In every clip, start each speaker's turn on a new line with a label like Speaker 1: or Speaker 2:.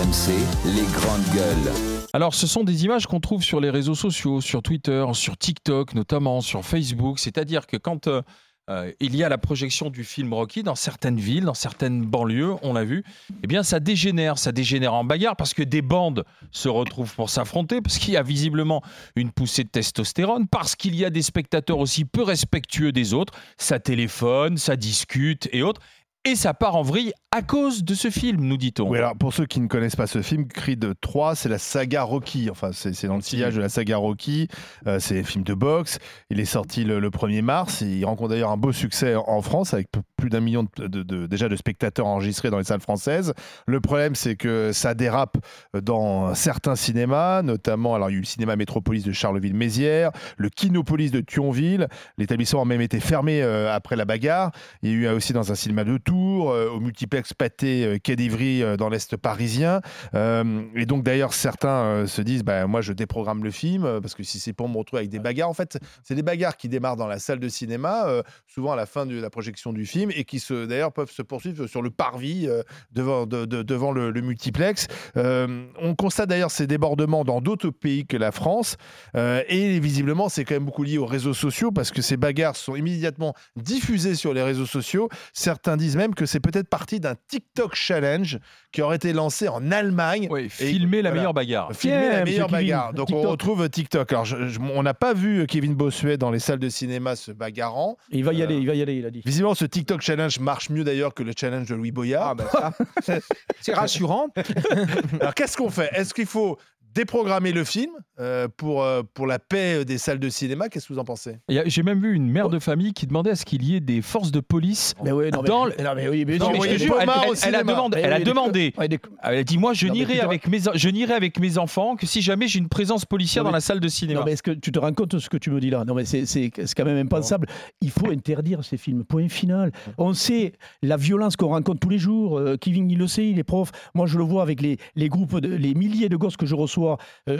Speaker 1: Les grandes gueules.
Speaker 2: Alors, ce sont des images qu'on trouve sur les réseaux sociaux, sur Twitter, sur TikTok notamment, sur Facebook. C'est-à-dire que quand euh, euh, il y a la projection du film Rocky dans certaines villes, dans certaines banlieues, on l'a vu, eh bien, ça dégénère. Ça dégénère en bagarre parce que des bandes se retrouvent pour s'affronter, parce qu'il y a visiblement une poussée de testostérone, parce qu'il y a des spectateurs aussi peu respectueux des autres. Ça téléphone, ça discute et autres. Et ça part en vrille à cause de ce film, nous dit-on.
Speaker 3: Oui, alors pour ceux qui ne connaissent pas ce film, Creed 3, c'est la saga Rocky. Enfin, c'est dans le sillage de la saga Rocky. Euh, c'est un film de boxe. Il est sorti le, 1er mars. Il rencontre d'ailleurs un beau succès en France avec plus d'un million de, déjà de spectateurs enregistrés dans les salles françaises. Le problème, c'est que ça dérape dans certains cinémas, notamment, alors il y a eu le cinéma Métropolis de Charleville-Mézières, le Kinopolis de Thionville. L'établissement a même été fermé euh, après la bagarre. Il y a eu aussi dans un cinéma de Tours, euh, au multiplex pâté euh, quai d'Ivry euh, dans l'Est parisien. Et donc d'ailleurs, certains se disent, bah, moi je déprogramme le film, parce que si c'est pour me retrouver avec des bagarres, en fait, c'est des bagarres qui démarrent dans la salle de cinéma, souvent à la fin de la projection du film, et qui se, d'ailleurs peuvent se poursuivre sur le parvis devant, devant le, multiplex. on constate d'ailleurs ces débordements dans d'autres pays que la France, et visiblement c'est quand même beaucoup lié aux réseaux sociaux, parce que ces bagarres sont immédiatement diffusées sur les réseaux sociaux. Certains disent même que c'est peut-être parti d'un TikTok challenge qui aurait été lancé en Allemagne.
Speaker 2: Oui, filmer la meilleure bagarre.
Speaker 3: Filmer la meilleure bagarre. Donc on retrouve TikTok. Alors on n'a pas vu Kevin Bossuet dans les salles de cinéma se bagarrant.
Speaker 4: Il va y aller, il va y aller, il a dit.
Speaker 3: Visiblement, ce TikTok challenge marche mieux d'ailleurs que le challenge de Louis Boyard.
Speaker 4: Ah, bah c'est rassurant.
Speaker 3: Alors qu'est-ce qu'on fait? Est-ce qu'il faut déprogrammer le film euh, pour, euh, pour la paix des salles de cinéma. Qu'est-ce que vous en pensez?
Speaker 2: J'ai même vu une mère de famille qui demandait à ce qu'il y ait des forces de police
Speaker 4: mais oui, non,
Speaker 2: dans
Speaker 4: mais, non, mais oui, mais,
Speaker 2: non, mais je elle, elle, a demandé, elle a demandé. Elle a dit moi je n'irai avec mes je n'irai avec mes enfants que si jamais j'ai une présence policière dans la salle de cinéma.
Speaker 4: Non mais est-ce que tu te rends compte de ce que tu me dis là? Non mais c'est quand même impensable. Il faut interdire ces films. Point final. On sait la violence qu'on rencontre tous les jours. Euh, Kevin il le sait, il est prof. Moi je le vois avec les, les groupes, de, les milliers de gosses que je reçois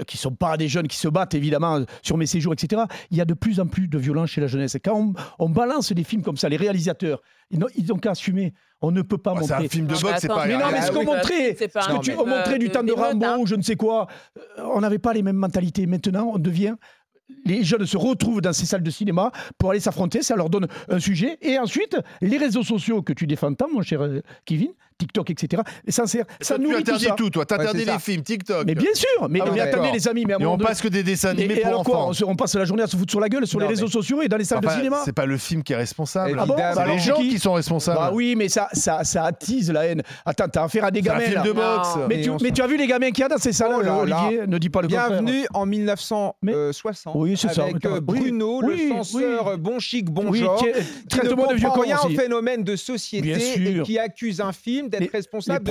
Speaker 4: qui sont pas des jeunes qui se battent évidemment sur mes séjours, etc. Il y a de plus en plus de violence chez la jeunesse. Et quand on, balance des films comme ça, les réalisateurs, ils n'ont qu'à assumer. On ne peut pas montrer.
Speaker 3: C'est un film de boxe, c'est pas
Speaker 4: Mais non, mais ce qu'on montrait, ce que tu montrais du temps de Rambo ou je ne sais quoi, euh, on n'avait pas les mêmes mentalités. Maintenant, on devient les jeunes se retrouvent dans ces salles de cinéma pour aller s'affronter, ça leur donne un sujet. Et ensuite, les réseaux sociaux que tu défends tant, mon cher euh, Kevin, TikTok, etc. Et ça, ça, ça
Speaker 3: tu interdis tout, toi. T'interdis les films, TikTok.
Speaker 4: Mais bien sûr. Mais, ah attendez, les amis. Mais,
Speaker 3: on passe que des dessins animés pour alors enfants.
Speaker 4: Quoi on, passe la journée à se foutre sur la gueule sur les réseaux sociaux et dans les salles de cinéma.
Speaker 3: C'est pas le film qui est responsable.
Speaker 4: Ah bon
Speaker 3: c'est les gens qui sont responsables.
Speaker 4: Bah oui, mais ça, ça, ça attise la haine. Attends, t'as affaire à des gamins.
Speaker 3: Un film de boxe.
Speaker 4: Mais, tu, mais tu as vu les gamins qu'il y a dans ces salles-là, oh Olivier Ne dis pas le
Speaker 5: contraire. Bienvenue en 1960.
Speaker 4: Oui, c'est ça.
Speaker 5: Avec euh, Bruno, le censeur bon chic, bon genre.
Speaker 4: Traitement de vieux
Speaker 5: au phénomène de société et qui accuse un film d'être responsable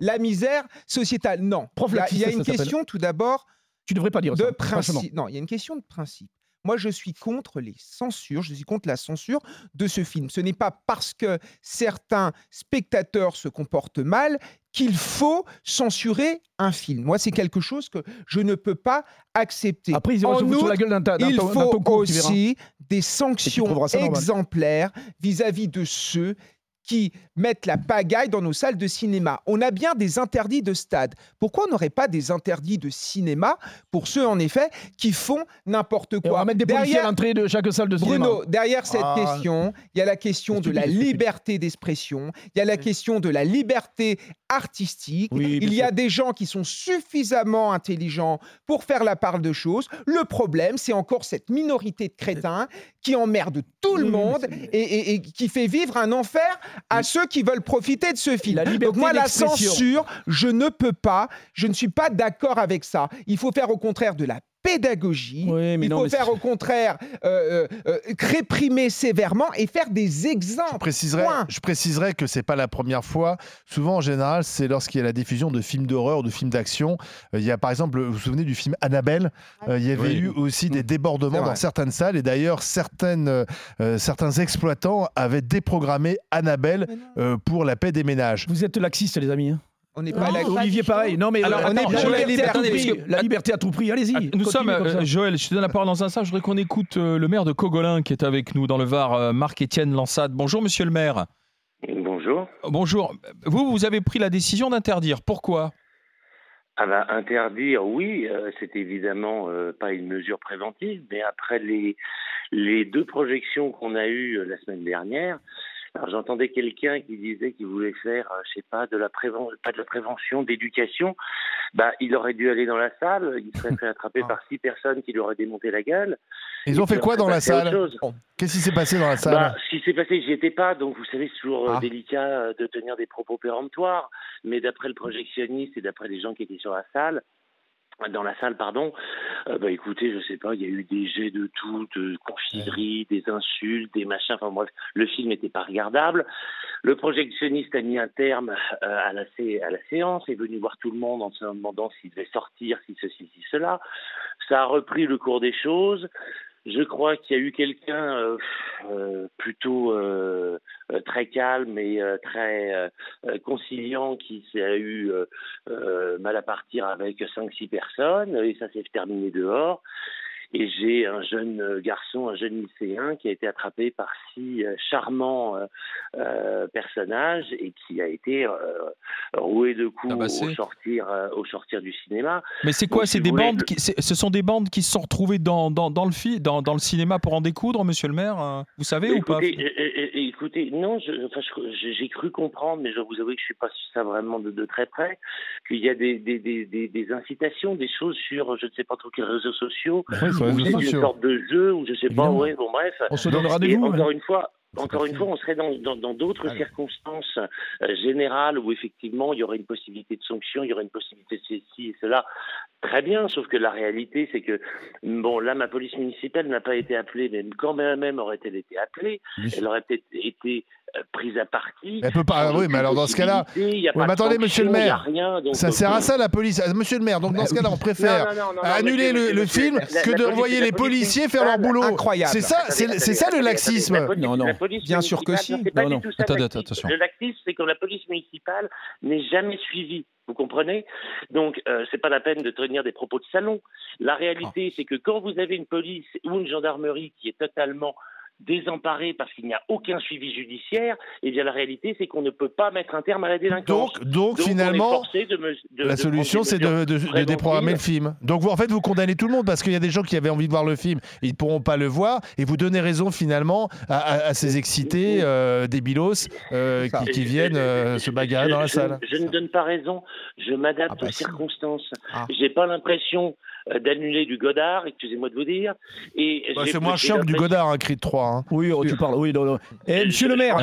Speaker 5: la misère sociétale. Non. il y a, une question tout d'abord.
Speaker 4: Tu devrais pas dire
Speaker 5: de principe. Non, il y a une question de principe. Moi, je suis contre les censures, je suis contre la censure de ce film. Ce n'est pas parce que certains spectateurs se comportent mal qu'il faut censurer un film. Moi, c'est quelque chose que je ne peux pas accepter.
Speaker 4: Après, ils en outre, la gueule
Speaker 5: il faut aussi des sanctions exemplaires vis-à-vis -vis de ceux qui mettent la pagaille dans nos salles de cinéma. On a bien des interdits de stade. Pourquoi on n'aurait pas des interdits de cinéma pour ceux, en effet, qui font n'importe quoi
Speaker 4: On va mettre des derrière, à l'entrée de chaque salle de cinéma.
Speaker 5: Bruno, derrière cette ah. question, il y a la question de la liberté d'expression, il y a la question de la liberté artistique. il y a des gens qui sont suffisamment intelligents pour faire la part de choses. Le problème, c'est encore cette minorité de crétins qui emmerde tout le monde et, qui fait vivre un enfer à ceux qui veulent profiter de ce film. Donc moi, la censure, je ne peux pas, je ne suis pas d'accord avec ça. Il faut faire au contraire de la pédagogie. il faut faire au contraire euh, euh, euh, réprimer sévèrement et faire des exemples. Je
Speaker 3: préciserai, je préciserai que c'est pas la première fois. Souvent, en général, c'est lorsqu'il y a la diffusion de films d'horreur, de films d'action. il y a par exemple, vous vous souvenez du film Annabelle? Il y avait eu aussi des débordements dans certaines salles et d'ailleurs certaines, certains exploitants avaient déprogrammé Annabelle pour la paix des ménages.
Speaker 4: Vous êtes laxiste, les amis. Hein.
Speaker 5: On n'est pas
Speaker 4: la... Olivier, pareil. Non, mais
Speaker 2: Alors, on est
Speaker 4: la, liberté à tout prix. la liberté à tout prix. Allez-y.
Speaker 2: Ah, nous sommes, euh, Joël, je te donne la parole dans un instant. Je voudrais qu'on écoute euh, le maire de Cogolin qui est avec nous dans le Var, euh, Marc-Étienne Lansade. Bonjour, monsieur le maire.
Speaker 6: Bonjour.
Speaker 2: Bonjour. Vous, vous avez pris la décision d'interdire. Pourquoi?
Speaker 6: Ah bah, interdire, oui, euh, c'est évidemment euh, pas une mesure préventive, mais après les, les deux projections qu'on a eues euh, la semaine dernière, alors j'entendais quelqu'un qui disait qu'il voulait faire, euh, je sais pas, de la prévention, pas de la prévention, d'éducation. Bah, il aurait dû aller dans la salle, il serait fait attraper par six personnes qui lui auraient démonté la gueule.
Speaker 3: Ils ont fait quoi dans la salle. Qu'est-ce qui s'est passé dans la salle
Speaker 6: Bah, ce qui s'est passé, j'y étais pas, donc vous savez, c'est toujours euh,
Speaker 3: Ah.
Speaker 6: délicat euh, de tenir des propos péremptoires. Mais d'après le projectionniste et d'après les gens qui étaient sur la salle, dans la salle, pardon, euh, bah écoutez, je sais pas, il y a eu des jets de tout, de confiserie, des insultes, des machins, enfin bref, le film n'était pas regardable. Le projectionniste a mis un terme euh, à, la, sé- à la séance, est venu voir tout le monde en se demandant s'il devait sortir, si ceci, si cela. Ça a repris le cours des choses. Je crois qu'il y a eu quelqu'un euh, euh, plutôt euh, très calme et très conciliant qui s'est- eu mal à partir avec 5-6 personnes et ça s'est terminé dehors. Et j'ai un jeune euh, garçon, un jeune lycéen qui a été attrapé par six euh, charmants euh, euh, personnages et qui a été euh, roué de coups au sortir, euh, au sortir du cinéma.
Speaker 2: Mais c'est
Speaker 6: Donc,
Speaker 2: quoi
Speaker 6: si vous
Speaker 2: des bandes
Speaker 6: le-
Speaker 2: qui, Ce sont des bandes qui se sont retrouvées dans, dans, dans le, fi- dans, dans le cinéma pour en découdre, monsieur le maire euh, Vous savez ou pas?
Speaker 6: Écoutez, non, enfin, j'ai cru comprendre, mais je vous avouer que je suis pas sur ça vraiment de, de très près, qu'il y a des, des, des, des, des incitations, des choses sur, je ne sais pas trop quels réseaux sociaux,
Speaker 3: Oui, les
Speaker 6: ou une sorte de jeu, ou je sais
Speaker 4: Évidemment.
Speaker 6: pas, ouais, bon bref.
Speaker 4: On se donne
Speaker 6: Et
Speaker 4: rendez-vous.
Speaker 6: encore
Speaker 4: hein.
Speaker 6: une fois, encore une fois, on serait dans dans- dans d'autres circonstances euh, générales où effectivement il y aurait une possibilité de sanction, il y aurait une possibilité de ceci et cela. Très bien, sauf que la réalité, c'est que bon, là, ma police municipale n'a pas été appelée, mais quand même, même aurait-elle été appelée, elle aurait peut-être été euh, prise à partie.
Speaker 3: Elle peut pas. Oui, mais alors dans ce cas-là, mais attendez, monsieur le maire,
Speaker 6: rien, donc,
Speaker 3: ça
Speaker 6: euh,
Speaker 3: sert à ça la police. Ah, Monsieur le maire, donc dans ce cas-là, on préfère
Speaker 6: non, non, non, non,
Speaker 3: annuler
Speaker 6: monsieur,
Speaker 3: le,
Speaker 6: monsieur,
Speaker 3: le
Speaker 6: monsieur,
Speaker 3: film
Speaker 6: la- la
Speaker 3: que de
Speaker 6: police-
Speaker 3: envoyer les policiers faire leur boulot.
Speaker 5: incroyable.
Speaker 3: C'est ça, c'est ça le laxisme.
Speaker 6: la police-
Speaker 4: Non, non.
Speaker 5: Bien sûr que si.
Speaker 4: Non, non.
Speaker 2: Attendez, attention.
Speaker 6: Le laxisme, c'est que la police municipale n'est jamais suivie. Vous comprenez? Donc, euh, c'est pas la peine de tenir des propos de salon. La réalité,
Speaker 3: Ah.
Speaker 6: c'est que quand vous avez une police ou une gendarmerie qui est totalement désemparée parce qu'il n'y a aucun suivi judiciaire, eh bien la réalité, c'est qu'on ne peut pas mettre un terme à la délinquance.
Speaker 3: Donc, donc, finalement,
Speaker 6: forcé de me- de-
Speaker 3: la
Speaker 6: de
Speaker 3: solution, c'est de, déprogrammer le film. Donc, vous, en fait, vous condamnez tout le monde parce qu'il y a des gens qui avaient envie de voir le film, ils ne pourront pas le voir, et vous donnez raison finalement à, à- à ces excités euh, débilos euh, qui, qui viennent euh, se bagarrer dans la
Speaker 6: Je-
Speaker 3: salle.
Speaker 6: Je, ne donne pas raison, je m'adapte
Speaker 5: Ah bah
Speaker 6: aux
Speaker 5: si.
Speaker 6: circonstances.
Speaker 5: Ah.
Speaker 6: J'ai pas l'impression d'annuler du Godard, excusez-moi de vous dire. Et
Speaker 3: Bah, c'est moins chiant que du Godard, un cri de 3. Hein.
Speaker 4: Oui, oh, tu parles. Oui, non, non. Eh, monsieur le maire,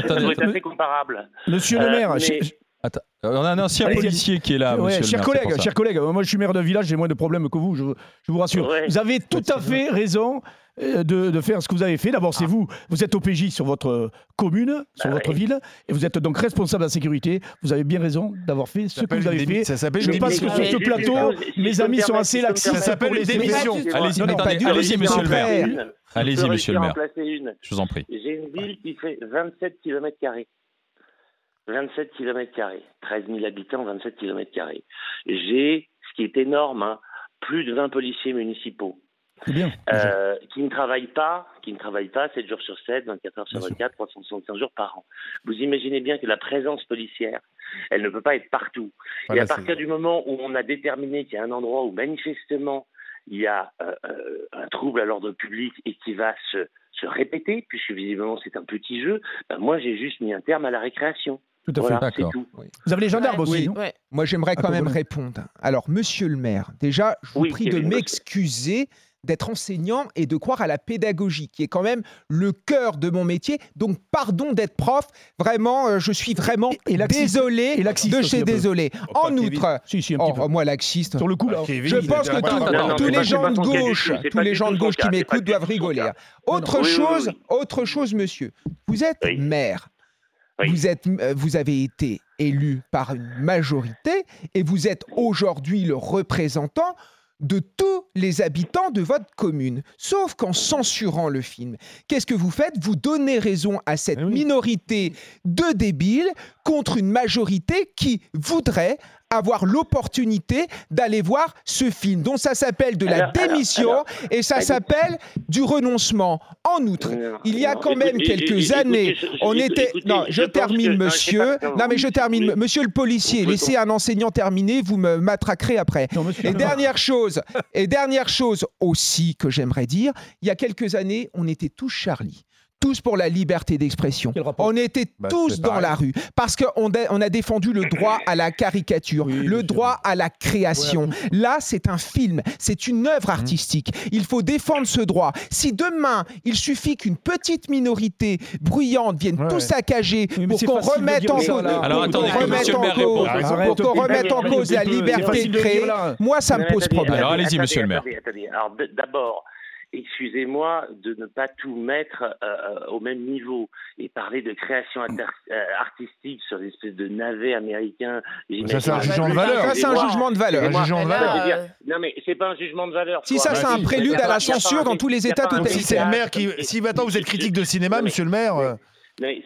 Speaker 6: comparable.
Speaker 4: monsieur le
Speaker 6: Euh,
Speaker 4: maire,
Speaker 6: mais-
Speaker 2: Attends, on a un ancien policier qui est là,
Speaker 4: Ouais,
Speaker 2: monsieur le maire,
Speaker 4: chers collègues, moi je suis maire d'un village, j'ai moins de problèmes que vous, je, je vous rassure.
Speaker 6: Ouais.
Speaker 4: Vous avez tout à fait raison euh, de, de faire ce que vous avez fait. D'abord, c'est vous, vous êtes OPJ sur votre euh, commune, sur
Speaker 6: Bah
Speaker 4: votre
Speaker 6: oui.
Speaker 4: ville, et vous êtes donc responsable de la sécurité. Vous avez bien raison d'avoir fait ce que vous avez fait.
Speaker 3: Ça s'appelle
Speaker 4: Je pense que sur ce plateau, mes amis sont assez laxistes
Speaker 3: Ça s'appelle
Speaker 4: les
Speaker 3: démission.
Speaker 4: aider.
Speaker 2: Allez-y, monsieur
Speaker 4: le
Speaker 2: maire. Allez-y, monsieur le maire. Je vous en prie.
Speaker 6: J'ai une ville qui fait 27 km 27 km 13 000 habitants, 27 km J'ai, ce qui est énorme, hein, plus de 20 policiers municipaux.
Speaker 4: Bien.
Speaker 6: Euh, qui ne travaillent pas, qui ne travaillent pas 7 jours sur 7, 24 heures sur
Speaker 4: Bien sûr.
Speaker 6: 24, 365 jours par an. Vous imaginez bien que la présence policière, elle ne peut pas être partout.
Speaker 3: Voilà,
Speaker 6: Et à partir du moment où on a déterminé qu'il y a un endroit où manifestement il y a euh, euh, un trouble à l'ordre public et qui va se, se répéter, puisque visiblement c'est un petit jeu, ben moi j'ai juste mis un terme à la récréation.
Speaker 4: Tout à fait.
Speaker 6: Voilà,
Speaker 2: D'accord.
Speaker 4: Vous avez les gendarmes aussi,
Speaker 5: Oui.
Speaker 4: non
Speaker 7: Ouais.
Speaker 5: Moi, j'aimerais
Speaker 4: Ah,
Speaker 5: quand même répondre. Alors, monsieur le maire, déjà, je vous
Speaker 6: Oui,
Speaker 5: prie de m'excuser d'être enseignant et de croire à la pédagogie, qui est quand même le cœur de mon métier. Donc, pardon d'être prof. Vraiment, euh, je suis vraiment
Speaker 4: Et- et laxiste.
Speaker 5: désolé
Speaker 4: Et
Speaker 5: de chez désolé.
Speaker 3: pas
Speaker 5: en outre,
Speaker 4: Si, si,
Speaker 5: oh, oh, moi, laxiste.
Speaker 4: Sur le coup, là.
Speaker 3: Kevin,
Speaker 5: Je pense que
Speaker 3: pas-
Speaker 5: tout-
Speaker 6: non, non,
Speaker 5: tous les gens de gauche, tous les gens de gauche qui m'écoutent doivent rigoler. hein. Autre chose, autre chose, monsieur. Vous êtes maire.
Speaker 6: Oui.
Speaker 5: Vous, êtes, euh, vous avez été élu par une majorité et vous êtes aujourd'hui le représentant de tous les habitants de votre commune. Sauf qu'en censurant le film, qu'est-ce que vous faites? Vous donnez raison à cette
Speaker 3: Eh oui.
Speaker 5: minorité de débiles contre une majorité qui voudrait avoir l'opportunité d'aller voir ce film. Donc ça s'appelle de la
Speaker 6: Alors,
Speaker 5: démission
Speaker 6: alors,
Speaker 5: et ça s'appelle du renoncement. En outre,
Speaker 6: Non,
Speaker 5: il y a
Speaker 6: non,
Speaker 5: quand même quelques années, on était... non, je, termine,
Speaker 6: que-
Speaker 5: monsieur.
Speaker 6: non,
Speaker 5: Non, mais je termine.
Speaker 6: oui.
Speaker 5: Monsieur le policier, laissez un enseignant terminer, vous me matraquerez après.
Speaker 4: Non, monsieur
Speaker 5: Et dernière chose, et dernière chose aussi que j'aimerais dire, il y a quelques années, on était tous Charlie. Tous pour la liberté d'expression. On était
Speaker 3: Bah,
Speaker 5: tous dans
Speaker 3: pareil.
Speaker 5: la rue parce qu'on a, on a défendu le droit à la caricature,
Speaker 4: Oui,
Speaker 5: le
Speaker 4: sûr.
Speaker 5: droit à la création. Là, c'est un film, c'est une œuvre artistique. Il faut défendre ce droit. Si demain, il suffit qu'une petite minorité bruyante vienne
Speaker 3: Ouais,
Speaker 5: tout
Speaker 3: ouais.
Speaker 5: saccager
Speaker 4: Oui,
Speaker 5: pour qu'on remette en cause, pour qu'on remette en cause, la liberté de créer. Moi, ça me pose problème.
Speaker 2: Alors, allez-y, monsieur le maire.
Speaker 6: Alors, d'abord, excusez-moi de ne pas tout mettre euh, au même niveau et parler de création euh, artistique sur des espèces de navets américains.
Speaker 3: Ça, c'est un jugement de valeur.
Speaker 5: Ça, c'est un jugement de valeur.
Speaker 6: Non, mais c'est pas un jugement de valeur.
Speaker 5: Si ça, c'est un prélude à la
Speaker 6: pas- pas
Speaker 5: censure dans tous les États
Speaker 6: pas un-
Speaker 3: Donc si c'est le
Speaker 5: totalitaires.
Speaker 3: maire qui, si maintenant vous êtes critique de cinéma, monsieur le maire, euh,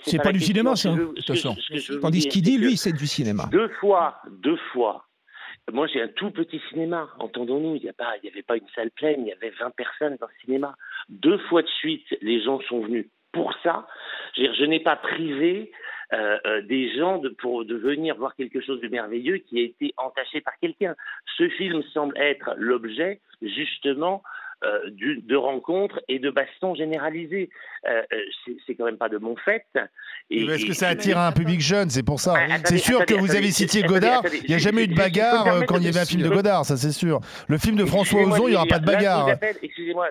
Speaker 4: C'est
Speaker 6: la
Speaker 4: pas du
Speaker 6: question.
Speaker 4: cinéma, ça.
Speaker 5: Tandis qu'il dit, lui, c'est du cinéma.
Speaker 6: Deux fois, deux fois. Moi, j'ai un tout petit cinéma, entendons-nous. Il n'y avait pas une salle pleine, il y avait 20 personnes dans le cinéma. Deux fois de suite, les gens sont venus pour ça. Je, n'ai pas privé euh, euh, des gens de venir voir quelque chose de merveilleux qui a été entaché par quelqu'un. Ce film semble être l'objet, justement, euh, du- de rencontres et de bastons généralisés. Euh, euh, c'est- quand même pas de mon fait. Et-
Speaker 3: est-ce que ça attire un public jeune C'est pour ça.
Speaker 6: Ah,
Speaker 3: C'est sûr que
Speaker 6: attendez,
Speaker 3: vous avez cité Godard.
Speaker 6: attendez,
Speaker 3: Il n'y a jamais eu de bagarre quand il y avait un film de. Godard, ça c'est sûr. Le film de François Ozon, il n'y aura pas de bagarre.
Speaker 6: Excusez-moi,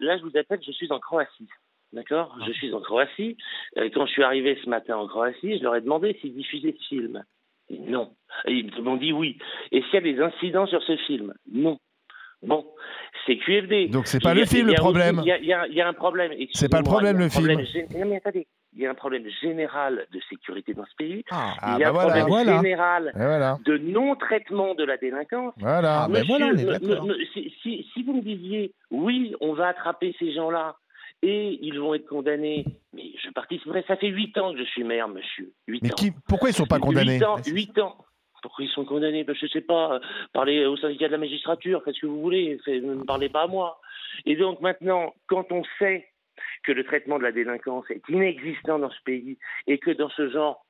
Speaker 6: là je vous appelle, je suis en Croatie. D'accord? Je suis en Croatie. Quand je suis arrivé ce matin en Croatie, je leur ai demandé s'ils diffusaient ce film. Non. Et ils m'ont dit oui. Et s'il y a des incidents sur ce film? Non. Bon, c'est QFD.
Speaker 3: Donc c'est pas le film le problème.
Speaker 6: Il y, a- y y un problème.
Speaker 3: C'est pas le problème, le film.
Speaker 6: Non mais attendez, il y a un problème général de sécurité dans ce pays.
Speaker 3: Ah
Speaker 6: il y a
Speaker 3: bah
Speaker 6: un
Speaker 3: voilà.
Speaker 6: problème
Speaker 5: Voilà.
Speaker 6: général
Speaker 3: voilà.
Speaker 6: de non-traitement de la délinquance.
Speaker 3: Voilà.
Speaker 5: Ah, ben
Speaker 6: Monsieur,
Speaker 5: d'accord.
Speaker 6: me- me- si, si- si vous me disiez, oui, on va attraper ces gens-là et ils vont être condamnés, mais je participerai. Ça fait huit ans que je suis maire, monsieur. Huit
Speaker 3: Mais
Speaker 6: ans.
Speaker 3: qui, pourquoi ils sont pas condamnés?
Speaker 6: Huit ans, huit ans. Pourquoi ils sont condamnés? Ben, Je sais pas. euh, Parlez au syndicat de la magistrature, faites ce que vous voulez. ne me parlez pas à moi. Et donc maintenant, quand on sait que le traitement de la délinquance est inexistant dans ce pays et que dans ce genre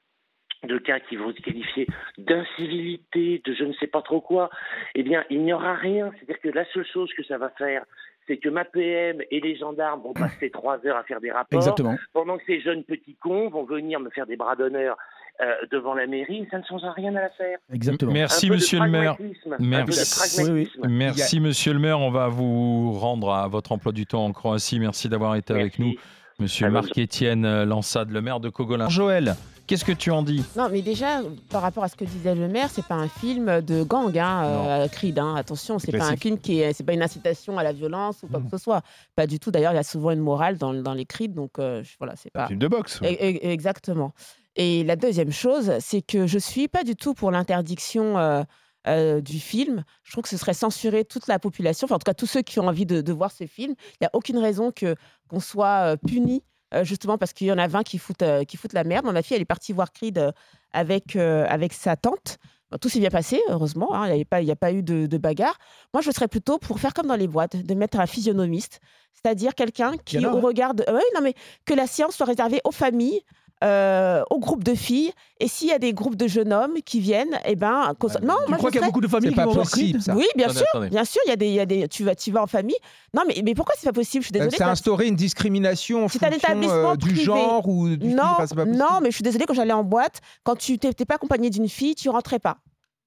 Speaker 6: de cas qui vont se qualifier d'incivilité, de je ne sais pas trop quoi, eh bien, il n'y aura rien. C'est-à-dire que la seule chose que ça va faire, c'est que ma PM et les gendarmes vont passer trois heures à faire des rapports,
Speaker 4: Exactement.
Speaker 6: pendant que ces jeunes petits cons vont venir me faire des bras d'honneur euh, devant la mairie, ça ne change rien à l'affaire.
Speaker 4: Exactement.
Speaker 2: Merci,
Speaker 6: Un
Speaker 2: monsieur le maire.
Speaker 6: un
Speaker 2: Merci.
Speaker 6: pragmatisme.
Speaker 2: Merci, monsieur le maire. On va vous rendre à votre emploi du temps en Croatie. Merci d'avoir été avec nous, monsieur Marc-Étienne Lansade, le maire de Cogolin. Joël, qu'est-ce que tu en dis?
Speaker 7: Non, mais déjà, par rapport à ce que disait le maire, c'est pas un film de gang, hein, euh, Creed. hein. Attention, c'est pas un film qui est, c'est pas une incitation à la violence ou quoi que ce soit. Pas du tout. D'ailleurs, il y a souvent une morale dans, dans les Creed, donc euh, je- voilà, c'est
Speaker 3: Un
Speaker 7: pas.
Speaker 3: film de boxe.
Speaker 7: E- e- Exactement. Et la deuxième chose, c'est que je suis pas du tout pour l'interdiction euh, euh, du film. Je trouve que ce serait censurer toute la population, enfin en tout cas tous ceux qui ont envie de, de voir ce film. Il n'y a aucune raison que qu'on soit euh, puni euh, justement parce qu'il y en a 20 qui foutent, euh, qui foutent la merde. Ma fille, elle est partie voir Creed euh, avec, avec sa tante. Bon, tout s'est bien passé, heureusement. hein, Il n'y a, pas- y a pas eu de, de bagarre. Moi, je serais plutôt pour faire comme dans les boîtes, de mettre un physionomiste, c'est-à-dire quelqu'un qui, au
Speaker 4: hein.
Speaker 7: regard de... Non, mais que la séance soit réservée aux familles, euh, aux groupes de filles. Et s'il y a des groupes de jeunes hommes qui viennent, eh ben, qu'on- non,
Speaker 4: Tu
Speaker 7: moi,
Speaker 4: crois
Speaker 7: je
Speaker 4: qu'il y a beaucoup de familles
Speaker 5: C'est
Speaker 4: qui
Speaker 5: pas
Speaker 4: vont voir
Speaker 5: possible,
Speaker 4: Creed
Speaker 5: ça.
Speaker 7: Oui, bien
Speaker 2: Attendez,
Speaker 7: sûr,
Speaker 2: attendez.
Speaker 7: bien sûr, il y a des, il y a des, tu vas, tu vas en famille. Non, mais, mais pourquoi c'est pas possible? Je suis
Speaker 5: Euh,
Speaker 7: désolée.
Speaker 5: C'est instaurer une discrimination en
Speaker 7: C'est un
Speaker 5: fonction
Speaker 7: établissement
Speaker 5: euh, du
Speaker 7: privé.
Speaker 5: genre ou du
Speaker 7: non,
Speaker 5: pas
Speaker 7: non, mais je suis désolée quand j'allais en boîte, quand tu n'étais pas accompagné d'une fille, tu rentrais pas.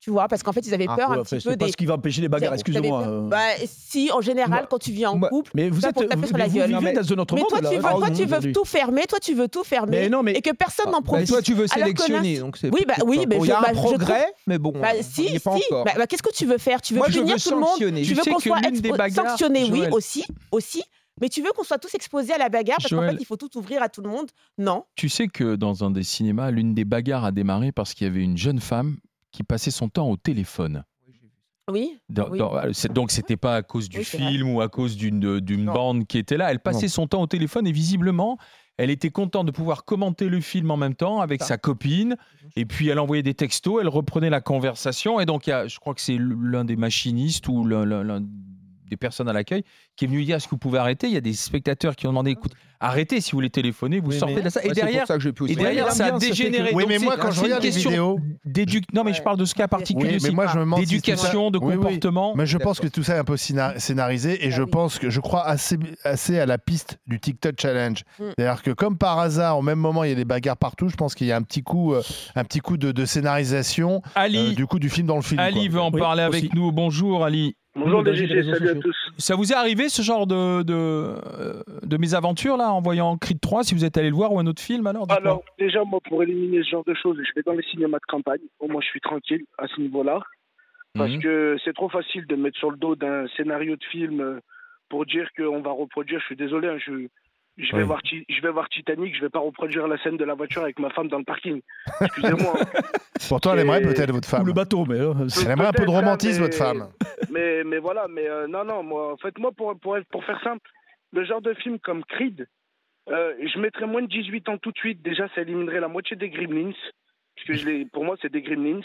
Speaker 7: Tu vois, parce qu'en fait, ils avaient
Speaker 5: Ah,
Speaker 7: peur
Speaker 4: Ouais,
Speaker 7: un petit peu
Speaker 4: C'est pas
Speaker 7: des.
Speaker 4: ce qui va empêcher les bagarres, excuse-moi. euh.
Speaker 7: Bah, si, en général,
Speaker 5: Moi-
Speaker 7: quand tu vis en
Speaker 5: moi-
Speaker 7: couple.
Speaker 4: Mais vous êtes,
Speaker 7: pour taper
Speaker 4: vous,
Speaker 7: sur la
Speaker 4: vous
Speaker 7: gueule.
Speaker 4: vivez
Speaker 5: Non, mais-
Speaker 4: dans un autre
Speaker 7: Mais
Speaker 4: monde
Speaker 7: toi,
Speaker 4: là.
Speaker 7: tu veux, toi, tu veux tout fermer, toi, tu veux tout fermer,
Speaker 4: Mais non, mais-
Speaker 7: et que personne n'en
Speaker 5: Bah,
Speaker 7: profite.
Speaker 5: toi, tu veux sélectionner, donc c'est
Speaker 7: Oui, bah oui,
Speaker 5: pas-
Speaker 7: mais
Speaker 5: bon, il y a
Speaker 7: bah,
Speaker 5: un
Speaker 7: je
Speaker 5: progrès, mais bon,
Speaker 7: Bah,
Speaker 5: on
Speaker 7: si, si. Bah, bah, qu'est-ce que tu veux faire? Tu veux punir tout le monde? Tu
Speaker 5: Tu
Speaker 7: veux qu'on soit
Speaker 5: l'une des
Speaker 7: expo-
Speaker 5: bagarres,
Speaker 7: sanctionné, oui, aussi, aussi. Mais tu veux qu'on soit tous exposés à la bagarre parce qu'en fait, il faut tout ouvrir à tout le monde? Non.
Speaker 2: Tu sais que dans un des cinémas, l'une des bagarres a démarré parce qu'il y avait une jeune femme qui passait son temps au téléphone.
Speaker 7: Oui.
Speaker 2: Dans-
Speaker 7: Oui.
Speaker 2: dans- c'est- donc c'était pas à cause du
Speaker 7: Oui, c'est vrai.
Speaker 2: film ou à cause d'une bande qui était là. Elle passait son temps au téléphone et visiblement, Elle était contente de pouvoir commenter le film en même temps avec sa copine. Et puis elle envoyait des textos, elle reprenait la conversation. Et donc, il y a, je crois que c'est l'un des machinistes ou l'un l'un des personnes à l'accueil qui est venu dire est-ce que vous pouvez arrêter? Il y a des spectateurs qui ont demandé écoute, arrêtez si vous voulez téléphoner, vous
Speaker 4: Oui,
Speaker 2: sortez
Speaker 4: mais-
Speaker 2: de la salle. Et
Speaker 5: Ouais,
Speaker 2: derrière,
Speaker 5: ça que j'ai pu aussi
Speaker 2: et derrière ça a
Speaker 4: que-
Speaker 2: dégénéré.
Speaker 3: Oui, mais
Speaker 2: c'est-
Speaker 3: moi, quand je regarde les
Speaker 2: question
Speaker 3: vidéos,
Speaker 2: Non, mais je parle de ce cas particulier
Speaker 3: Oui, moi, je me demande si
Speaker 2: d'éducation, de comportement.
Speaker 3: Mais je pense que tout ça est un peu scénar- scénarisé et je
Speaker 7: Ah
Speaker 3: pense que je crois assez, assez à la piste du TikTok challenge.
Speaker 7: Mm.
Speaker 3: C'est-à-dire que comme par hasard, au même moment, il y a des bagarres partout. Je pense qu'il y a un petit coup, euh, un petit coup de, de scénarisation
Speaker 2: Ali,
Speaker 3: euh, du coup du film dans le film.
Speaker 2: Ali
Speaker 3: quoi.
Speaker 2: veut en
Speaker 4: Oui,
Speaker 2: parler avec nous. Bonjour Ali.
Speaker 8: Bonjour
Speaker 4: réseaux
Speaker 8: salut à tous.
Speaker 2: Ça vous est arrivé ce genre de, de, euh, de mésaventure là en voyant Creed 3 si vous êtes allé le voir ou un autre film alors.
Speaker 8: Alors, déjà, moi, pour éliminer ce genre de choses, je vais dans les cinémas de campagne. Au moins, je suis tranquille à ce niveau-là. Parce
Speaker 2: Mhm.
Speaker 8: que c'est trop facile de mettre sur le dos d'un scénario de film euh, pour dire qu'on va reproduire. Je suis désolé, hein, je, je, vais
Speaker 3: Oui.
Speaker 8: voir, je vais voir Titanic, je vais pas reproduire la scène de la voiture avec ma femme dans le parking. Excusez-moi.
Speaker 3: Pourtant, elle aimerait peut-être votre
Speaker 4: Ou
Speaker 3: femme.
Speaker 4: le bateau, mais. euh,
Speaker 3: Elle aimerait un peu de
Speaker 8: hein,
Speaker 3: romantisme,
Speaker 8: mais-
Speaker 3: votre femme.
Speaker 8: mais, mais voilà, mais euh, non, non, moi, en fait, moi, pour, pour, pour faire simple, le genre de film comme Creed, euh, je mettrais moins de 18 ans tout de suite. Déjà, ça éliminerait la moitié des Gremlins. Parce que je les, pour moi, c'est des Gremlins.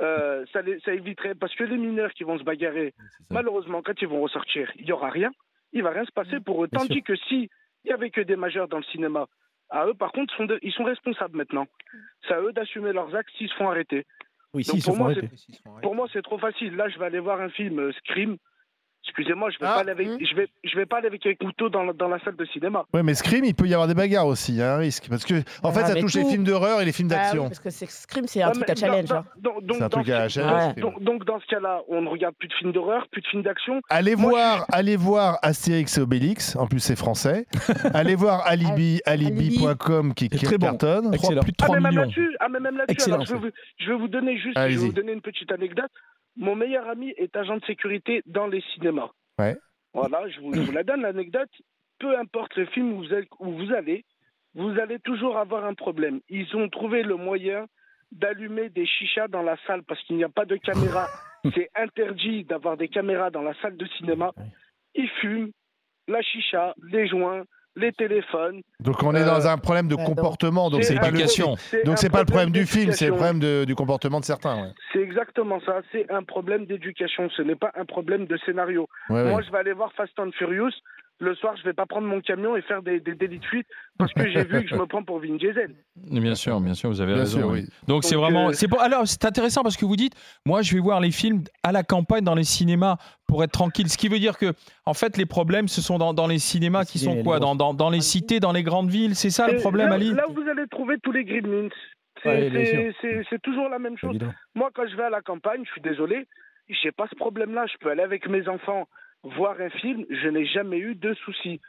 Speaker 8: Euh, ça, les- ça éviterait, parce que les mineurs qui vont se bagarrer, malheureusement, quand ils vont ressortir, il n'y aura rien. Il va rien se passer pour eux.
Speaker 4: Bien
Speaker 8: Tandis que si il n'y avait que des majeurs dans le cinéma, à eux, par contre, sont de- ils sont responsables maintenant. C'est à eux d'assumer leurs actes s'ils se font arrêter.
Speaker 4: Oui,
Speaker 8: Donc
Speaker 4: si,
Speaker 8: pour
Speaker 4: se
Speaker 8: moi,
Speaker 4: font
Speaker 8: c'est-
Speaker 4: arrêter.
Speaker 8: Pour moi, c'est trop facile. Là, je vais aller voir un film euh, Scream. Excusez-moi, je vais
Speaker 3: Ah.
Speaker 8: pas aller avec, je vais, je vais pas aller avec un couteau dans, la- dans la salle de cinéma.
Speaker 3: Oui, mais Scream, il peut y avoir des bagarres aussi. Il y a un risque. Parce que, en fait,
Speaker 7: Ah,
Speaker 3: ça
Speaker 7: mais
Speaker 3: touche les films d'horreur et les films
Speaker 7: Bah oui,
Speaker 3: d'action.
Speaker 7: parce que c'est Scream, c'est un
Speaker 8: Ouais,
Speaker 7: truc à challenge.
Speaker 8: dans-
Speaker 7: hein.
Speaker 8: dans- donc,
Speaker 3: C'est un
Speaker 8: dans
Speaker 3: truc
Speaker 8: ce-
Speaker 3: à
Speaker 7: Ouais.
Speaker 3: challenge.
Speaker 8: donc, donc, dans ce cas-là, on ne regarde plus de films d'horreur, plus de films d'action.
Speaker 3: Allez
Speaker 8: Moi,
Speaker 3: voir, allez voir Astérix et Obélix. En plus, c'est français. allez voir Alibi, alibi.com qui, qui
Speaker 4: très bon.
Speaker 3: cartonne.
Speaker 4: Excellent.
Speaker 2: plus de
Speaker 8: Ah,
Speaker 2: 3
Speaker 8: mais même
Speaker 2: millions.
Speaker 8: là-dessus, ah, mais même là-dessus, je, vais vous, je vais vous donner juste, je vais vous donner une petite anecdote. Mon meilleur ami est agent de sécurité dans les cinémas.
Speaker 3: Ouais.
Speaker 8: Voilà, je vous, je vous la donne l'anecdote. Peu importe le film où vous, êtes- où vous allez, vous allez toujours avoir un problème. Ils ont trouvé le moyen d'allumer des chichas dans la salle parce qu'il n'y a pas de caméra. C'est interdit d'avoir des caméras dans la salle de cinéma. Ils fument la chicha, les joints, les téléphones.
Speaker 3: Donc, on est
Speaker 8: Euh,
Speaker 3: dans un problème de comportement. Donc,
Speaker 8: C'est
Speaker 3: pas le. Donc c'est pas le problème du film, c'est le problème de- du comportement de certains. Ouais.
Speaker 8: C'est exactement ça. C'est un problème d'éducation. Ce n'est pas un problème de scénario.
Speaker 3: Ouais, ouais.
Speaker 8: Moi, je vais aller voir Fast and Furious. Le soir, je vais pas prendre mon camion et faire des, des délits de fuite parce que j'ai vu que je me prends pour Vin Diesel.
Speaker 2: Bien sûr, bien sûr, vous avez
Speaker 3: Bien
Speaker 2: raison.
Speaker 3: sûr,
Speaker 2: oui.
Speaker 3: oui.
Speaker 2: Donc c'est vraiment,
Speaker 8: euh,
Speaker 2: c'est pour- alors c'est intéressant parce que vous dites, moi je vais voir les films à la campagne dans les cinémas pour être tranquille. Ce qui veut dire que en fait les problèmes ce sont dans, dans les cinémas qui sont quoi dans, dans, dans les cités, dans les grandes villes, c'est ça le problème
Speaker 8: là,
Speaker 2: Ali
Speaker 8: là où vous allez trouver tous les Gremlins. C'est
Speaker 4: Ouais,
Speaker 8: toujours la même chose.
Speaker 4: Évidemment.
Speaker 8: Moi, quand je vais à la campagne, je suis désolé, j'ai pas ce problème-là. Je peux aller avec mes enfants voir un film, je n'ai jamais eu de soucis.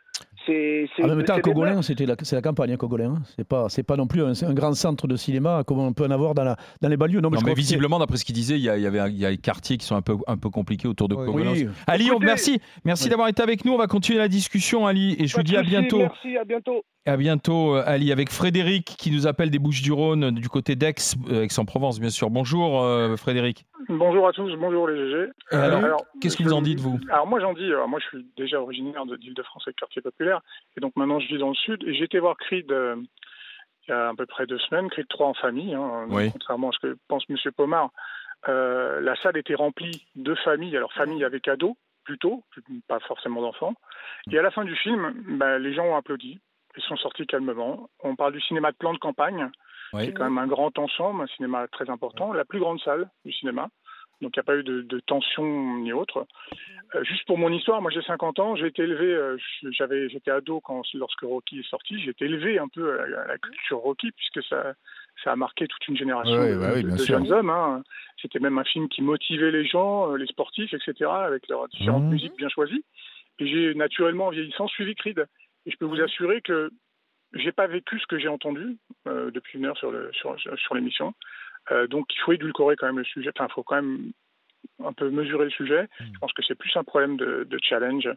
Speaker 8: C'est c'est-
Speaker 4: En même temps,
Speaker 8: c'est
Speaker 4: à
Speaker 8: les
Speaker 4: Cogolin, c'était la, c'est la campagne, à Cogolin. hein. C'est pas, c'est pas non plus un, un grand centre de cinéma comme on peut en avoir dans, la, dans les banlieues. Non, mais
Speaker 2: Non,
Speaker 4: je
Speaker 2: mais
Speaker 4: crois que c'est-
Speaker 2: visiblement, d'après ce qu'il disait, il y, a, il y avait, un- il y a des quartiers qui sont un peu, un peu compliqués autour de
Speaker 5: Oui.
Speaker 2: Cogolin.
Speaker 4: Oui,
Speaker 2: Ali, on- merci, merci
Speaker 4: Oui.
Speaker 2: d'avoir été avec nous. On va continuer la discussion, Ali, et je
Speaker 8: Pas
Speaker 2: vous
Speaker 8: de
Speaker 2: dis à bientôt.
Speaker 8: Merci, à bientôt.
Speaker 2: À bientôt, euh, Ali, avec Frédéric qui nous appelle des Bouches-du-Rhône, du côté d'Aix, euh, Aix-en-Provence, bien sûr. Bonjour, euh, Frédéric.
Speaker 9: Bonjour à tous, bonjour les GG.
Speaker 2: Euh, alors,
Speaker 9: alors,
Speaker 2: qu'est-ce que vous en dites, vous?
Speaker 9: Alors moi j'en dis, alors moi je suis déjà originaire de- d'Île-de-France avec quartier populaire, et donc maintenant je vis dans le sud, et j'ai été voir Creed euh, il y a à peu près deux semaines, Creed 3 en famille, hein,
Speaker 2: Oui.
Speaker 9: contrairement à ce que pense Monsieur Pomard. Euh, la salle était remplie de familles, alors famille avec ados plutôt, pas forcément d'enfants. Et à la fin du film, ben, les gens ont applaudi, ils sont sortis calmement. On parle du cinéma de plan de campagne,
Speaker 2: Oui.
Speaker 9: qui est quand même un grand ensemble, un cinéma très important, la plus grande salle du cinéma. Donc il n'y a pas eu de, de tension ni autre. Euh, juste pour mon histoire, moi j'ai 50 ans, j'ai été élevé, euh, j'avais, j'étais ado quand, lorsque Rocky est sorti, j'ai été élevé un peu à la, à la culture Rocky puisque ça, ça a marqué toute une génération
Speaker 3: Ouais,
Speaker 9: de,
Speaker 3: bah oui,
Speaker 9: de-
Speaker 3: bien
Speaker 9: de
Speaker 3: sûr.
Speaker 9: jeunes hommes. hein. C'était même un film qui motivait les gens, euh, les sportifs, etc., avec leurs différentes
Speaker 3: Mhm.
Speaker 9: musiques bien choisies. Et j'ai naturellement, en vieillissant, suivi Creed. Et je peux vous assurer que j'ai pas vécu ce que j'ai entendu euh, depuis une heure sur le sur, sur, sur l'émission. Euh, donc il faut édulcorer quand même le sujet. Enfin, il faut quand même un peu mesurer le sujet. Je pense que c'est plus un problème de, de challenge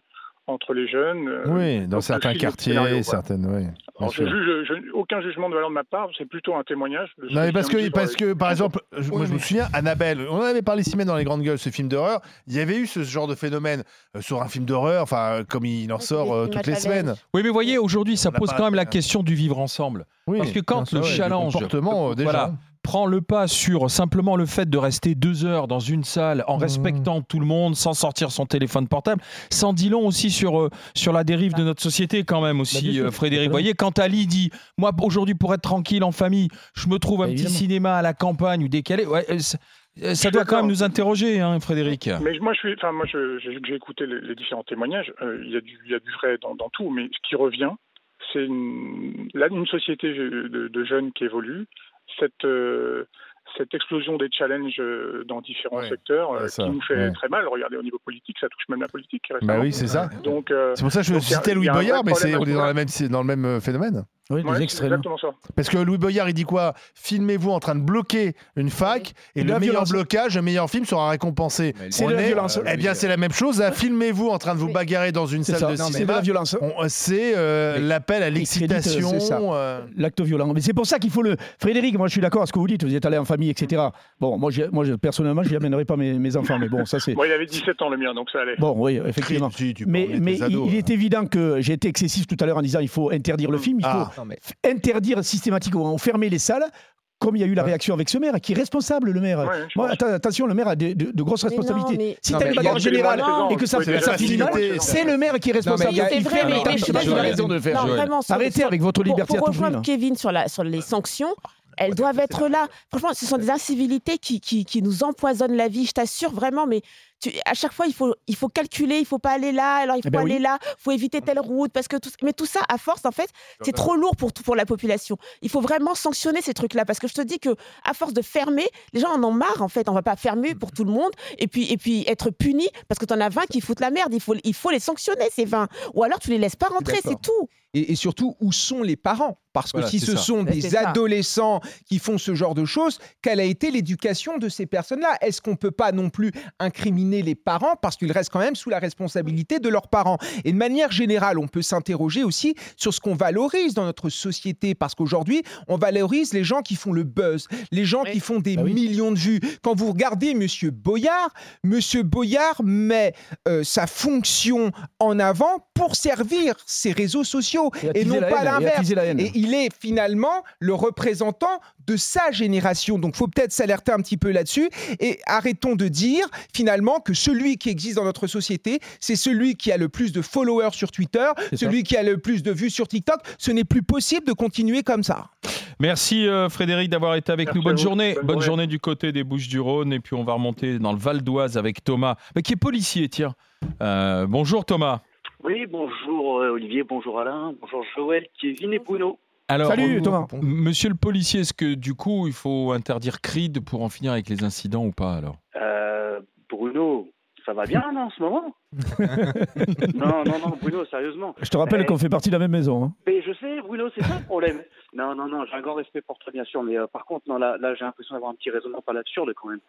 Speaker 9: entre les jeunes. euh,
Speaker 3: Oui, dans certains
Speaker 9: le le
Speaker 3: quartiers,
Speaker 9: scénario,
Speaker 3: certaines. Oui. bien
Speaker 9: Alors, je
Speaker 3: sûr.
Speaker 9: juge, je- aucun jugement de valeur de ma part, c'est plutôt un témoignage.
Speaker 3: Non, mais
Speaker 9: ce
Speaker 3: parce que, parce que, par exemple, je- moi je me souviens, Annabelle, on en avait parlé ici même dans les grandes gueules, ce film d'horreur. Il y avait eu ce genre de phénomène euh, sur un film d'horreur, enfin, comme il en sort euh, toutes les semaines.
Speaker 2: Oui, mais voyez, aujourd'hui, ça
Speaker 3: On
Speaker 2: pose quand même la question du vivre ensemble.
Speaker 3: Oui,
Speaker 2: Parce que quand le challenge
Speaker 3: comportement, euh, des
Speaker 2: voilà. Prend le pas sur simplement le fait de rester deux heures dans une salle
Speaker 3: Mmh.
Speaker 2: en respectant tout le monde, sans sortir son téléphone portable, sans dit long aussi sur, euh, sur la dérive de notre société quand même
Speaker 4: Bah,
Speaker 2: aussi, euh, Frédéric. Voyez, quand Ali dit, moi aujourd'hui pour être tranquille en famille, je me trouve un
Speaker 4: Bah,
Speaker 2: petit
Speaker 4: évidemment.
Speaker 2: cinéma à la campagne ou décalé, ouais, euh, ça- doit quand même nous interroger, hein, Frédéric.
Speaker 9: Mais moi, je suis, enfin, moi, je- j'ai écouté les, les différents témoignages. euh, Il y a du, il y a du vrai dans, dans tout, mais ce qui revient, c'est une, là, une société de, de jeunes qui évolue. Cette euh, cette explosion des challenges euh, dans différents
Speaker 3: Ouais,
Speaker 9: secteurs euh,
Speaker 3: ça,
Speaker 9: qui nous fait
Speaker 3: ouais.
Speaker 9: très mal. Regardez au niveau politique, ça touche même la politique.
Speaker 3: Bah oui, c'est ça.
Speaker 9: Donc, euh,
Speaker 3: C'est pour ça que je citais Louis Boyard, mais
Speaker 9: problème
Speaker 3: on est dans, la même, dans le même phénomène.
Speaker 4: Oui,
Speaker 9: Ouais,
Speaker 4: des
Speaker 9: c'est
Speaker 4: extrêmes.
Speaker 9: exactement ça.
Speaker 3: Parce que Louis Boyard, il dit quoi? Filmez-vous en train de bloquer une fac et le meilleur
Speaker 4: violence.
Speaker 3: blocage, le meilleur film sera récompensé.
Speaker 4: C'est la
Speaker 3: est-
Speaker 4: violence.
Speaker 3: Eh bien, c'est la même chose. là. Filmez-vous en train de vous bagarrer dans une salle
Speaker 4: ça.
Speaker 3: de
Speaker 4: Non, mais C'est
Speaker 3: cinéma.
Speaker 4: la violence.
Speaker 3: On- C'est euh, l'appel à l'excitation. euh,
Speaker 4: L'acte violent. Mais c'est pour ça qu'il faut le. Frédéric, moi je suis d'accord à ce que vous dites, vous êtes allé en famille, etc. Bon, moi, moi je- personnellement, je n'y amènerai pas mes, mes enfants, mais bon, ça c'est.
Speaker 9: Il avait 17 ans le mien, donc ça allait.
Speaker 4: Bon, oui, effectivement.
Speaker 3: si,
Speaker 4: Mais,
Speaker 3: ados,
Speaker 4: il, il
Speaker 3: hein.
Speaker 4: est évident que j'ai été excessif tout à l'heure en disant il faut interdire le film, il faut
Speaker 3: Ah.
Speaker 5: Non, mais-
Speaker 4: f- interdire systématiquement, ou fermer les salles. Comme il y a eu la réaction avec ce maire, qui est responsable, le maire.
Speaker 9: Ouais,
Speaker 4: Moi, attention, le maire a de, de- de grosses
Speaker 7: Mais non,
Speaker 4: responsabilités.
Speaker 7: mais-
Speaker 4: Si tu as une bagarre générale et que ça,
Speaker 9: Oui,
Speaker 4: ça finit mal, c'est le maire qui est
Speaker 5: Non, mais
Speaker 4: responsable.
Speaker 5: il y a-
Speaker 7: C'est vrai, mais- mais je sais pas
Speaker 4: raison de le faire. Arrêtez
Speaker 7: sur-
Speaker 4: avec votre
Speaker 7: pour,
Speaker 4: liberté
Speaker 7: pour
Speaker 4: à tout prix.
Speaker 7: rejoindre. Kevin sur, la, sur les sanctions, elles doivent être là. Franchement, ce sont des incivilités qui, qui, qui nous empoisonnent la vie, je t'assure vraiment. Mais tu, à chaque fois, il faut, il faut calculer, il faut pas aller là, alors il faut
Speaker 4: Eh ben
Speaker 7: aller
Speaker 4: oui.
Speaker 7: là, il faut éviter telle route. Parce que tout, mais tout ça, à force, en fait, c'est trop lourd pour, tout- pour la population. Il faut vraiment sanctionner ces trucs-là. Parce que je te dis que à force de fermer, les gens en ont marre, en fait. On va pas fermer pour tout le monde et puis, et puis être puni parce que tu en as 20 qui foutent la merde. Il faut, il faut les sanctionner, ces 20. Ou alors tu les laisses pas rentrer, c'est tout.
Speaker 5: Et, et surtout, où sont les parents? Parce que
Speaker 2: Voilà,
Speaker 5: si ce
Speaker 2: ça.
Speaker 5: sont
Speaker 7: Ouais,
Speaker 5: des
Speaker 7: ça.
Speaker 5: adolescents qui font ce genre de choses, quelle a été l'éducation de ces personnes-là? Est-ce qu'on ne peut pas non plus incriminer les parents parce qu'ils restent quand même sous la responsabilité de leurs parents Et de manière générale, on peut s'interroger aussi sur ce qu'on valorise dans notre société parce qu'aujourd'hui, on valorise les gens qui font le buzz, les gens qui font des
Speaker 4: Ah oui.
Speaker 5: millions de vues. Quand vous regardez Monsieur Boyard, Monsieur Boyard met euh, sa fonction en avant pour servir ses réseaux sociaux et non
Speaker 4: la
Speaker 5: pas l'inverse. Et il est finalement le représentant de sa génération. Donc, faut peut-être s'alerter un petit peu là-dessus et arrêtons de dire finalement que celui qui existe dans notre société, c'est celui qui a le plus de followers sur Twitter,
Speaker 4: ça.
Speaker 5: celui qui a le plus de vues sur TikTok. Ce n'est plus possible de continuer comme ça.
Speaker 2: Merci euh, Frédéric d'avoir été avec
Speaker 9: Merci
Speaker 2: nous. Bonne journée.
Speaker 9: Bonne
Speaker 2: Bonne
Speaker 9: journée.
Speaker 2: journée du côté des Bouches-du-Rhône. Et puis on va remonter dans le Val d'Oise avec Thomas, mais qui est policier, tiens. Euh, bonjour Thomas.
Speaker 10: Oui, bonjour euh, Olivier, bonjour Alain, bonjour Joël, Kevin et Bruno.
Speaker 2: Alors,
Speaker 4: Salut
Speaker 2: euh,
Speaker 4: Thomas.
Speaker 2: Monsieur le policier, est-ce que du coup il faut interdire Creed pour en finir avec les incidents ou pas alors?
Speaker 10: Euh, Bruno, ça va bien là, en ce moment? Non, non, non, Bruno, sérieusement.
Speaker 4: Je te rappelle
Speaker 10: Eh.
Speaker 4: qu'on fait partie de la même maison. hein.
Speaker 10: Mais je sais, Bruno, c'est ça le problème. Non, non, non, j'ai un grand respect pour toi, bien sûr, mais euh, par contre, non, là, là j'ai l'impression d'avoir un petit raisonnement pas l'absurde quand même.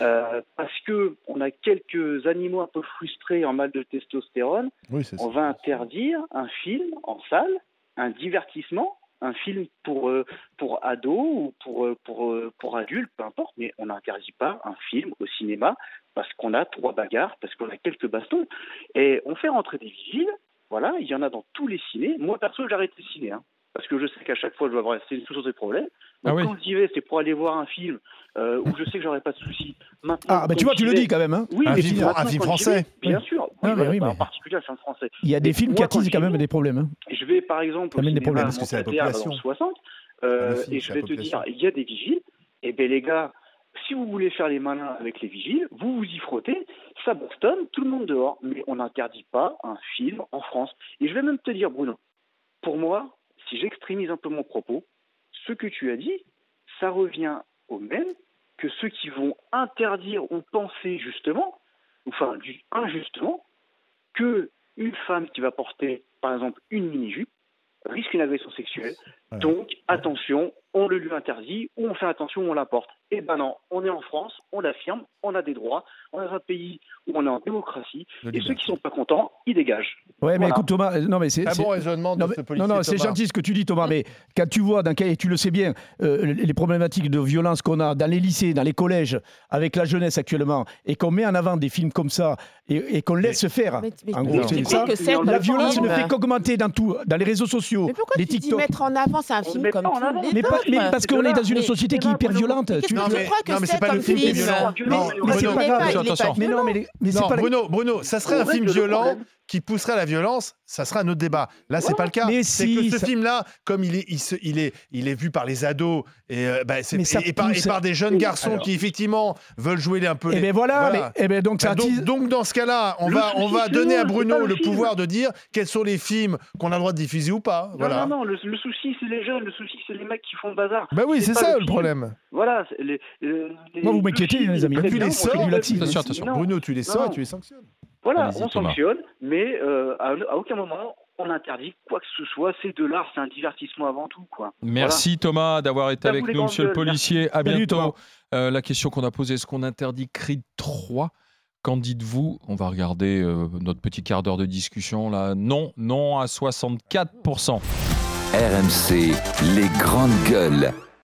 Speaker 10: Euh, parce que on a quelques animaux un peu frustrés en mal de testostérone,
Speaker 3: Oui, c'est ça.
Speaker 10: on va interdire un film en salle, un divertissement, un film pour, euh, pour ados ou pour, euh, pour, euh, pour adultes, peu importe, mais on n'interdit pas un film au cinéma parce qu'on a trois bagarres, parce qu'on a quelques bastons. Et on fait rentrer des vigiles, voilà, il y en a dans tous les cinés. Moi, perso, j'arrête les cinés, hein, parce que je sais qu'à chaque fois, je vais avoir toujours des problèmes. Donc,
Speaker 2: Ah oui.
Speaker 10: quand j'y vais, c'est pour aller voir un film euh, où je sais que j'aurai pas de soucis. Maintenant,
Speaker 4: Ah, bah tu vois, tu le dis quand même. hein.
Speaker 10: Oui,
Speaker 3: Un
Speaker 10: mais
Speaker 3: film- un film français.
Speaker 10: vais, Bien sûr. Oui,
Speaker 4: Ah, mais
Speaker 10: voilà,
Speaker 4: oui,
Speaker 10: bah,
Speaker 4: mais-
Speaker 10: En particulier un film français.
Speaker 4: Il y a des films qui attisent quand même
Speaker 10: vais-
Speaker 4: des problèmes. hein.
Speaker 10: Je vais par exemple au
Speaker 4: des problèmes, parce
Speaker 3: que c'est la population.
Speaker 10: 60 euh,
Speaker 3: Le film,
Speaker 10: et je vais te dire, il y a des vigiles. Et ben les gars, si vous voulez faire les malins avec les vigiles, vous vous y frottez, ça bastonne, tout le monde dehors. Mais on n'interdit pas un film en France. Et je vais même te dire, Bruno, pour moi, si j'extrémise un peu mon propos, ce que tu as dit, ça revient au même que ceux qui vont interdire ou penser justement, enfin injustement, que une femme qui va porter, par exemple, une mini-jupe risque une agression sexuelle. Donc, attention, on le lui interdit ou on fait attention, on la porte. Eh ben non, on est en France, on l'affirme, on a des droits, on est dans un pays où on est en démocratie, et ceux qui sont pas contents, ils dégagent.
Speaker 4: Ouais, mais
Speaker 10: Voilà.
Speaker 4: écoute Thomas, euh, non mais c'est c'est-
Speaker 3: bon raisonnement de
Speaker 4: non,
Speaker 3: ce
Speaker 4: mais-
Speaker 3: policier,
Speaker 4: non, non, c'est gentil ce que tu dis Thomas, mais quand tu vois dans quel, tu le sais bien, euh, les problématiques de violence qu'on a dans les lycées, dans les collèges, avec la jeunesse actuellement, et qu'on met en avant des films comme ça, et, et qu'on laisse faire,
Speaker 7: Mais- mais
Speaker 4: en gros, c'est ça.
Speaker 7: que c'est
Speaker 4: La
Speaker 7: un
Speaker 4: violence ne fait qu'augmenter dans tout, dans les réseaux sociaux,
Speaker 7: Mais pourquoi
Speaker 4: les
Speaker 7: tu dis
Speaker 4: TikTok.
Speaker 7: mettre en avant C'est un
Speaker 10: On
Speaker 7: film comme les
Speaker 4: Mais, mais parce qu'on est dans une
Speaker 10: Mais-
Speaker 4: société qui est
Speaker 10: mais
Speaker 4: hyper violente.
Speaker 3: Non,
Speaker 7: tu
Speaker 3: mais-
Speaker 7: crois que
Speaker 3: non, mais c'est pas le film qui est violent.
Speaker 10: Non,
Speaker 4: mais,
Speaker 3: Non,
Speaker 4: mais
Speaker 3: Bruno,
Speaker 4: grave. Mais c'est pas la-
Speaker 3: Bruno, Bruno, ça serait un film
Speaker 10: le
Speaker 3: violent. Qui pousserait à la violence, ça serait un autre débat. Là, c'est
Speaker 10: Ouais.
Speaker 3: pas le cas.
Speaker 4: Mais
Speaker 3: c'est
Speaker 4: si,
Speaker 3: que ce
Speaker 4: ça-
Speaker 3: film-là, comme il est, il, se- il est, il est vu par les ados et, euh, bah, c'est- et, et par, et des jeunes garçons
Speaker 4: alors.
Speaker 3: qui effectivement veulent jouer un peu.
Speaker 4: Eh
Speaker 3: les-
Speaker 4: ben voilà,
Speaker 3: Voilà.
Speaker 4: mais- eh ben donc ça
Speaker 3: Bah, donc,
Speaker 4: attise-
Speaker 3: donc, dans ce cas-là, on
Speaker 10: Le
Speaker 3: va, on va donner à Bruno
Speaker 10: le
Speaker 3: pouvoir de dire quels sont les films qu'on a le droit de diffuser ou pas.
Speaker 10: Non,
Speaker 3: Voilà.
Speaker 10: non, non, le, le souci, c'est les jeunes, le souci, c'est les mecs qui font le bazar.
Speaker 3: Bah oui, c'est ça
Speaker 10: le
Speaker 3: problème.
Speaker 10: Voilà. c'est Les, les-
Speaker 4: Moi, vous m'inquiétez, les amis.
Speaker 3: Tu les sors, Bruno, tu les sors, tu les sanctionnes.
Speaker 10: Voilà, on sanctionne, mais euh, à, à aucun moment on interdit quoi que ce soit. C'est de l'art, c'est un divertissement avant tout, quoi.
Speaker 2: Merci Thomas d'avoir été avec nous, monsieur le policier. À bientôt. Euh, la question qu'on a posée, est-ce qu'on interdit Creed 3 Qu'en dites-vous? On va regarder euh, notre petit quart d'heure de discussion là. Non, non à 64%.
Speaker 1: RMC, les grandes gueules.